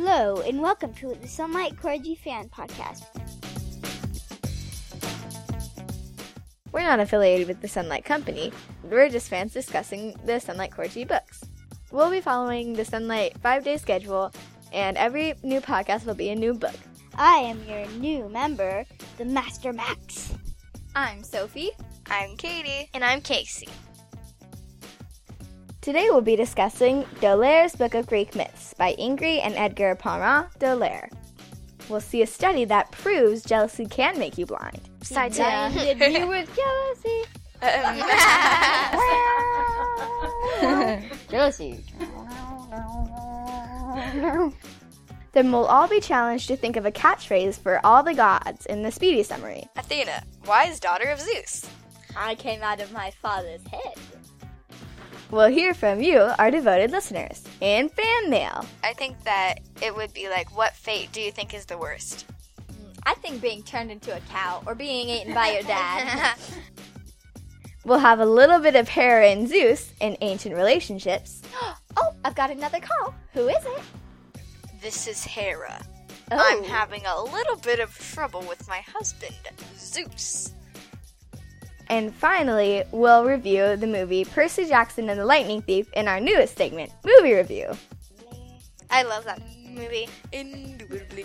Hello, and welcome to the Sunlight Corgi Fan Podcast. We're not affiliated with the Sunlight Company. We're just fans discussing the Sunlight Corgi books. We'll be following the Sunlight five day schedule, and every new podcast will be a new book. I am your new member, the Master Max. I'm Sophie. I'm Katie. And I'm Casey. Today we'll be discussing D'Aulaire's Book of Greek Myths by Ingrid and Edgar Pomerant D'Aulaire. We'll see a study that proves jealousy can make you blind. Side Blinded me with jealousy. Um, jealousy. Then we'll all be challenged to think of a catchphrase for all the gods in the speedy summary. Athena, wise daughter of Zeus. I came out of my father's head. We'll hear from you, our devoted listeners, in fan mail. I think that it would be like, what fate do you think is the worst? I think being turned into a cow or being eaten by your dad. We'll have a little bit of Hera and Zeus in ancient relationships. oh, I've got another call. Who is it? This is Hera. Oh. I'm having a little bit of trouble with my husband, Zeus. And finally, we'll review the movie Percy Jackson and the Lightning Thief in our newest segment, Movie Review. I love that movie. Indubitably.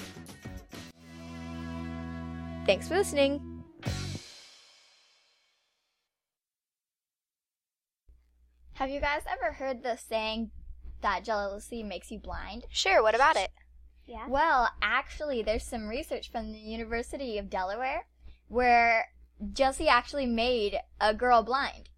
Thanks for listening. Have you guys ever heard the saying that jealousy makes you blind? Sure, what about it? Yeah. Well, actually, there's some research from the University of Delaware where jealousy actually made a girl blind.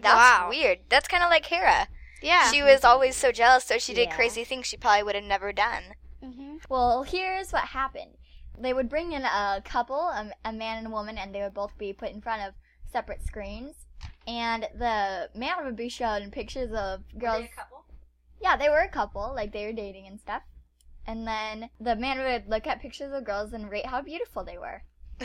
That's Wow. weird. That's kind of like Hera. Yeah. She was always so jealous, so she did Yeah. crazy things she probably would have never done. Mm-hmm. Well, here's what happened. They would bring in a couple, a, a man and a woman, and they would both be put in front of separate screens. And the man would be shown pictures of girls. Yeah, they were a couple, like they were dating and stuff. And then the man would look at pictures of girls and rate how beautiful they were.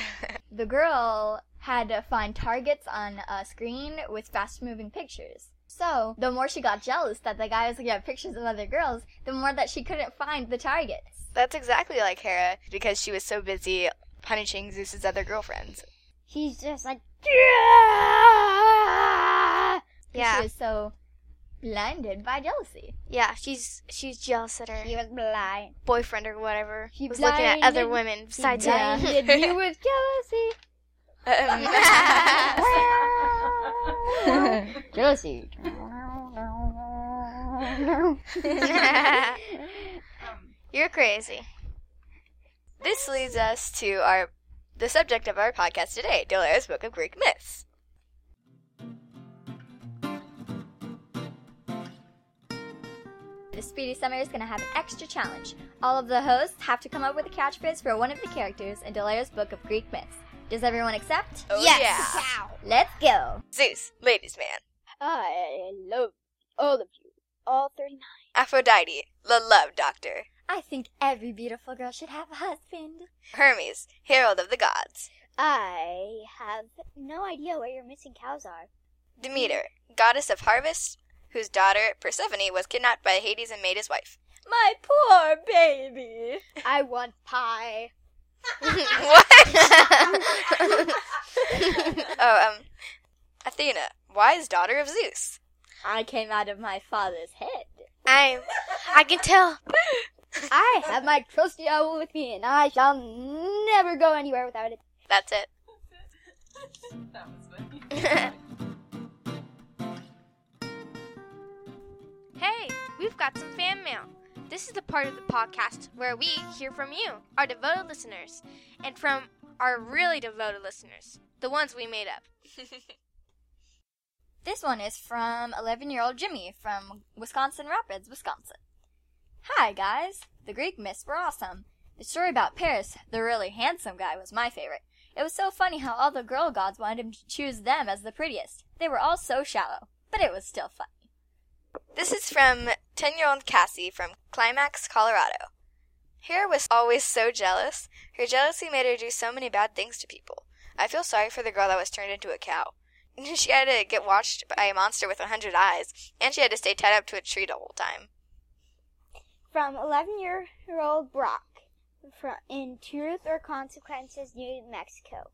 The girl had to find targets on a screen with fast moving pictures. So, the more she got jealous that the guy was looking at pictures of other girls, the more that she couldn't find the targets. That's exactly like Hera because she was so busy punishing Zeus's other girlfriends. He's just like, 'Cause Yeah. She was so blinded by jealousy. Yeah, she's she's jealous that her he was blind. boyfriend or whatever He was looking at other blinded- women He besides blinded him. me with jealousy. Um, jealousy. You're crazy. This leads us to our the subject of our podcast today, D'Aulaire's Book of Greek Myths. The Speedy Summer is going to have an extra challenge. All of the hosts have to come up with a catchphrase for one of the characters in D'Aulaire's book of Greek myths. Does everyone accept? Oh Yes. yeah. Let's go. Zeus, ladies man. I love all of you. All 39. Aphrodite, the love doctor. I think every beautiful girl should have a husband. Hermes, herald of the gods. I have no idea where your missing cows are. Demeter, goddess of harvest, whose daughter Persephone was kidnapped by Hades and made his wife. My poor baby. I want pie. what? oh, um, Athena, wise daughter of Zeus. I came out of my father's head. I'm I can tell. I have my trusty owl with me, and I shall never go anywhere without it. That's it. Hey, we've got some fan mail. This is the part of the podcast where we hear from you, our devoted listeners, and from our really devoted listeners, the ones we made up. This one is from 11 year old Jimmy from Wisconsin Rapids, Wisconsin. Hi, guys. The Greek myths were awesome. The story about Paris, the really handsome guy, was my favorite. It was so funny how all the girl gods wanted him to choose them as the prettiest. They were all so shallow, but it was still funny. This is from 10 year old Cassie from Climax, Colorado. Hera was always so jealous. Her jealousy made her do so many bad things to people. I feel sorry for the girl that was turned into a cow. She had to get watched by a monster with a hundred eyes, and she had to stay tied up to a tree the whole time. from 11 year old Brock in Truth or Consequences, New Mexico.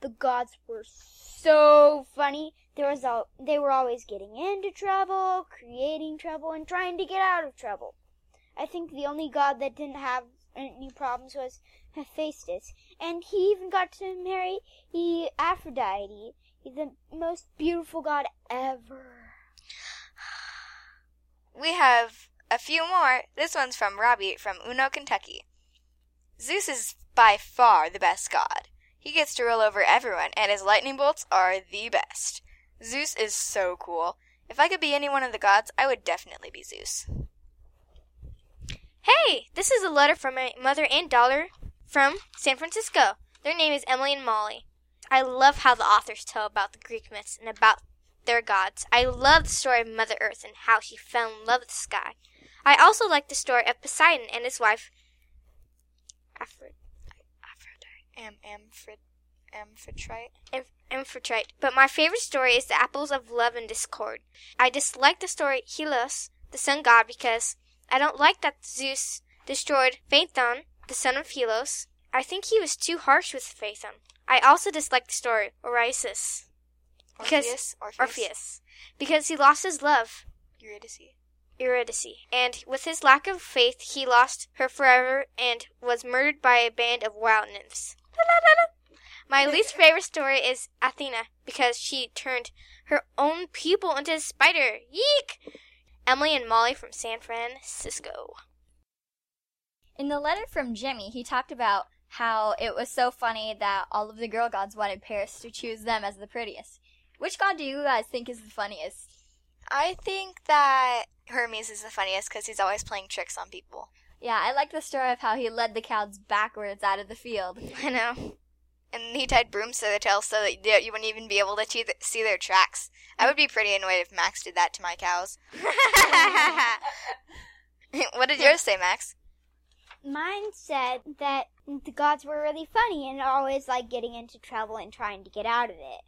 The gods were so funny. There was all, they were always getting into trouble, creating trouble, and trying to get out of trouble. I think the only god that didn't have any problems was Hephaestus, and he even got to marry he, Aphrodite, the most beautiful god ever. We have a few more. This one's from Robbie from Uno, Kentucky. Zeus is by far the best god. He gets to rule over everyone, and his lightning bolts are the best. Zeus is so cool. If I could be any one of the gods, I would definitely be Zeus. Hey, this is a letter from my mother and daughter from San Francisco. Their name is Emily and Molly. I love how the authors tell about the Greek myths and about their gods. I love the story of Mother Earth and how she fell in love with the sky. I also like the story of Poseidon and his wife Aphrodite. Am Amphid Amphitrite. Amphitrite. But my favorite story is the apples of love and discord. I dislike the story Helios, the sun god, because I don't like that Zeus destroyed Phaethon, the son of Helios. I think he was too harsh with Phaethon. I also dislike the story Orisis, Because- Orpheus. Orpheus. Orpheus, because he lost his love, Eurydice. Eurydice, and with his lack of faith, he lost her forever and was murdered by a band of wild nymphs. La, la, la. My least favorite story is Athena because she turned her own people into a spider. Yeek! Emily and Molly from San Francisco. In the letter from Jimmy, he talked about how it was so funny that all of the girl gods wanted Paris to choose them as the prettiest. Which god do you guys think is the funniest? I think that Hermes is the funniest because he's always playing tricks on people. Yeah, I like the story of how he led the cows backwards out of the field. I know. And he tied brooms to their tails so that you you wouldn't even be able to see, their tracks. I would be pretty annoyed if Max did that to my cows. what did yours say, Max? Mine said that the gods were really funny and always like getting into trouble and trying to get out of it.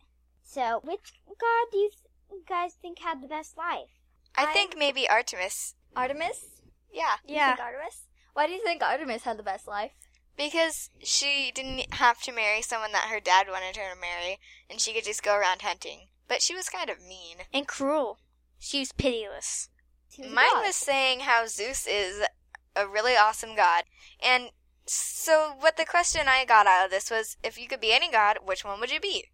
So, which god do you th- guys think had the best life? I, I- think maybe Artemis. Artemis? Yeah, You think Artemis? Why do you think Artemis had the best life? Because she didn't have to marry someone that her dad wanted her to marry, and she could just go around hunting. But she was kind of mean. And cruel. She was pitiless. She was Mine was saying how Zeus is a really awesome god. And so, what the question I got out of this was if you could be any god, which one would you be?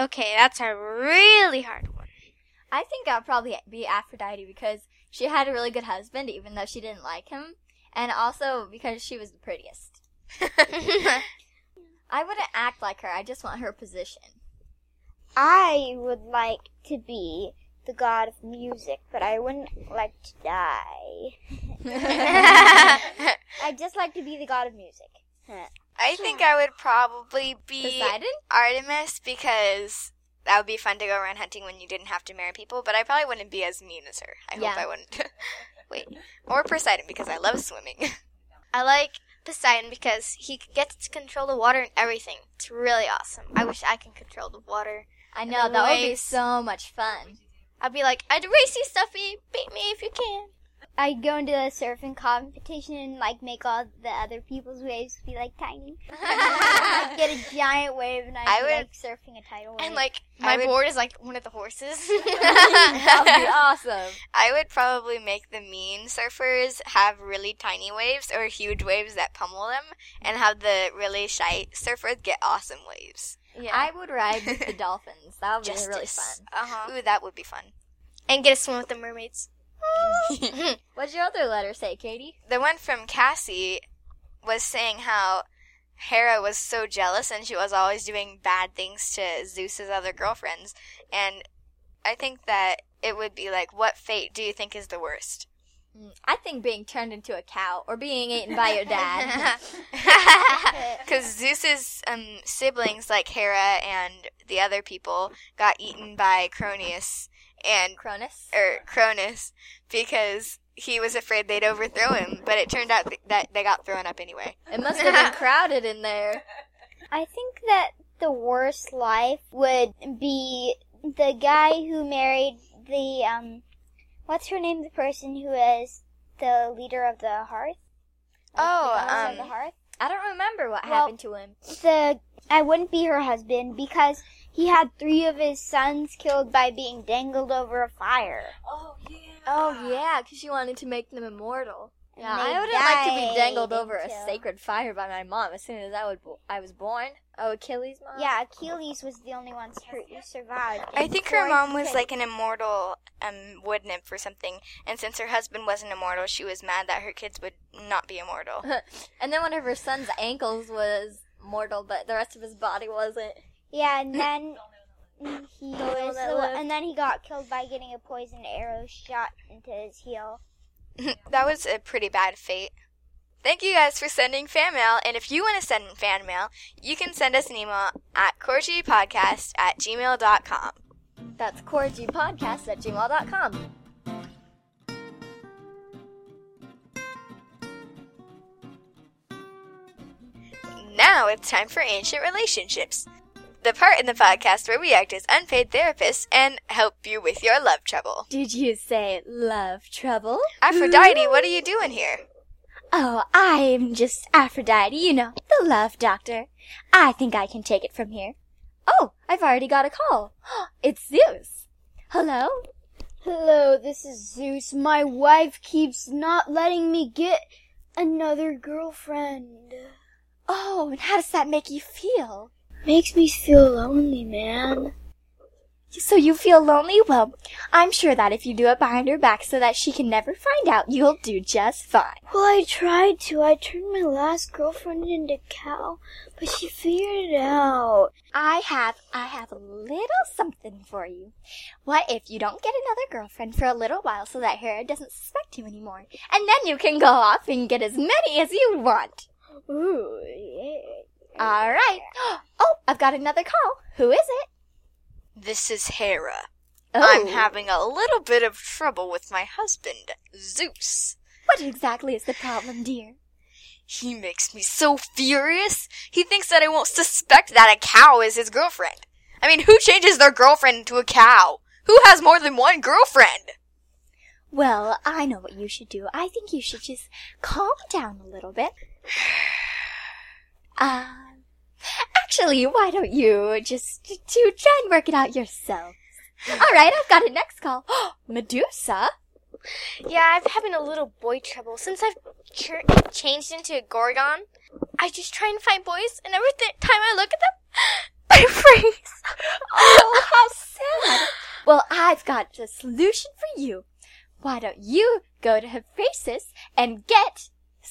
Okay, that's a really hard one. I think I'll probably be Aphrodite because she had a really good husband, even though she didn't like him, and also because she was the prettiest. I wouldn't act like her. I just want her position. I would like to be the god of music, but I wouldn't like to die. I'd just like to be the god of music. I think I would probably be Poseidon? Artemis because that would be fun to go around hunting when you didn't have to marry people, but I probably wouldn't be as mean as her. I hope Yeah. I wouldn't. Wait. Or Poseidon because I love swimming. I like Poseidon because he gets to control the water and everything. It's really awesome. I wish I can control the water. I know, that would be so much fun. I'd be like, I'd race you, Stuffy. Beat me if you can. I'd go into a surfing competition and like make all the other people's waves be like tiny. I'd get a giant wave and I'd I be would- like surfing a tidal wave. And like, my would- board is like one of the horses. that would be awesome. I would probably make the mean surfers have really tiny waves or huge waves that pummel them, and have the really shy surfers get awesome waves. yeah. I would ride with the dolphins. That would be really fun. uh-huh. Ooh, that would be fun. And get to swim with the mermaids. What's your other letter say, Katie? the one from Cassie was saying how Hera was so jealous and she was always doing bad things to Zeus's other girlfriends. And I think that it would be like, what fate do you think is the worst? Mm, I think being turned into a cow or being eaten by your dad. Because Zeus's um, siblings, like Hera and the other people, got eaten by Cronus and Cronus? or Cronus because he was afraid they'd overthrow him. But it turned out th- that they got thrown up anyway. It must have been crowded in there. I think that the worst life would be the guy who married the um what's her name the person who is the leader of the hearth. Oh, the um, of the hearth. I don't remember what Well- happened to him. The I wouldn't be her husband because he had three of his sons killed by being dangled over a fire. Oh yeah, Oh yeah, because she wanted to make them immortal. And Yeah, I wouldn't like to be dangled over a until- sacred fire by my mom as soon as I would I was born. Oh, Achilles' mom. Yeah, Achilles was the only one who survived. I think her mom was like an immortal um, wood nymph or something, and since her husband wasn't immortal, she was mad that her kids would not be immortal. And then one of her son's ankles was mortal, but the rest of his body wasn't. Yeah, and then he was, the- and then he got killed by getting a poisoned arrow shot into his heel. that was a pretty bad fate. Thank you guys for sending fan mail, and if you want to send fan mail, you can send us an email at podcast at gmail.com. That's podcast at gmail.com. Now it's time for Ancient Relationships, the part in the podcast where we act as unpaid therapists and help you with your love trouble. Did you say love trouble? Aphrodite, what are you doing here? Oh, I'm just Aphrodite, you know, the love doctor. I think I can take it from here. Oh, I've already got a call. It's Zeus. Hello? Hello, this is Zeus. My wife keeps not letting me get another girlfriend. Oh, and how does that make you feel? Makes me feel lonely, man. So you feel lonely? Well, I'm sure that if you do it behind her back so that she can never find out, you'll do just fine. Well, I tried to. I turned my last girlfriend into cow, but she figured it out. I have, I have a little something for you. What if you don't get another girlfriend for a little while so that Hera doesn't suspect you anymore? And then you can go off and get as many as you want. Ooh, yeah. All right. Oh, I've got another call. Who is it? This is Hera. Oh, I'm having a little bit of trouble with my husband, Zeus. What exactly is the problem, dear? He makes me so furious. He thinks that I won't suspect that a cow is his girlfriend. I mean, who changes their girlfriend into a cow? Who has more than one girlfriend? Well, I know what you should do. I think you should just calm down a little bit. Um, actually, why don't you just to try and work it out yourself? All right, I've got a next call. Medusa. Yeah, I've having a little boy trouble since I've ch- changed into a Gorgon. I just try and find boys, and every th- time I look at them, I freeze. Oh, how sad. Well, I've got a solution for you. Why don't you go to Hephaestus and get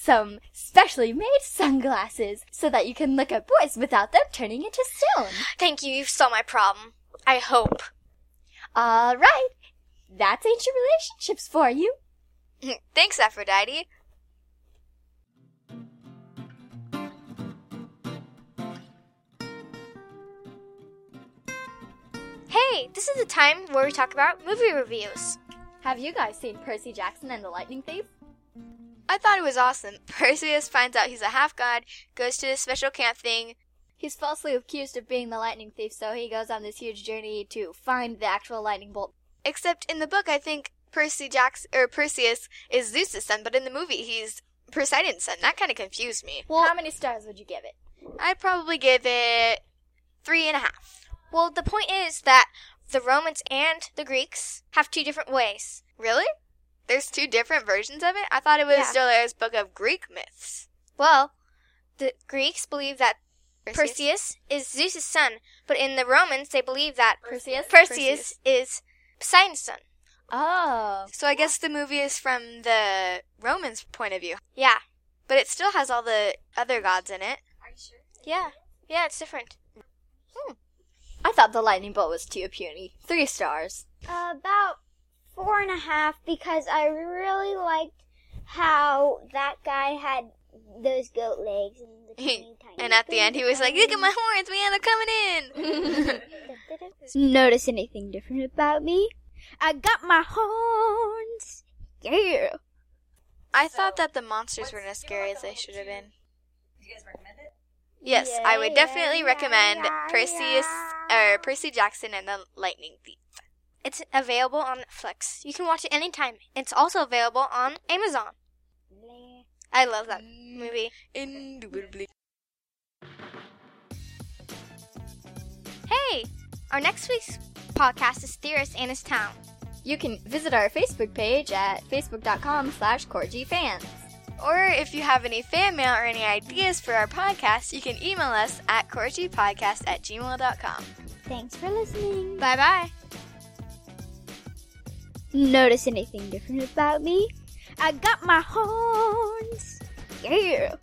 some specially made sunglasses so that you can look at boys without them turning into stone? Thank you, you've solved my problem. I hope. All right. That's ancient relationships for you. Thanks, Aphrodite. Hey, this is the time where we talk about movie reviews. Have you guys seen Percy Jackson and the Lightning Thief? I thought it was awesome. Perseus finds out he's a half god, goes to this special camp thing. He's falsely accused of being the lightning thief, so he goes on this huge journey to find the actual lightning bolt. Except in the book, I think Percy Jackson or Perseus is Zeus's son, but in the movie, he's Poseidon's son. That kind of confused me. Well, how many stars would you give it? I'd probably give it three and a half. Well, the point is that the Romans and the Greeks have two different ways. Really? There's two different versions of it. I thought it was Yeah. Dolores' book of Greek myths. Well, the Greeks believe that Perseus? Perseus is Zeus's son, but in the Romans they believe that Perseus? Perseus is Poseidon's son. Oh. So I guess the movie is from the Romans' point of view, Yeah, but it still has all the other gods in it. Are you sure? Yeah, yeah. It's different. Hmm. I thought the lightning bolt was too puny. Three stars. About four and a half because I really liked how that guy had those goat legs and the tiny, tiny. And at the end, he was like, "Look at my horns, man! I'm coming in." Notice anything different about me? I got my horns. Yeah. I thought that the monsters weren't as scary as they should have been. Do you guys recommend it? Yes, I would definitely yeah, recommend yeah, Perseus yeah. or Percy Jackson and the Lightning Thief. It's available on Netflix. You can watch it anytime. It's also available on Amazon. I love that movie. Indubitably. Hey, our next week's podcast is Theorist and His Town. You can visit our Facebook page at facebook.com slash fans. Or if you have any fan mail or any ideas for our podcast, you can email us at podcast at gmail.com. Thanks for listening. Bye bye. Notice anything different about me? I got my horns. Yeah.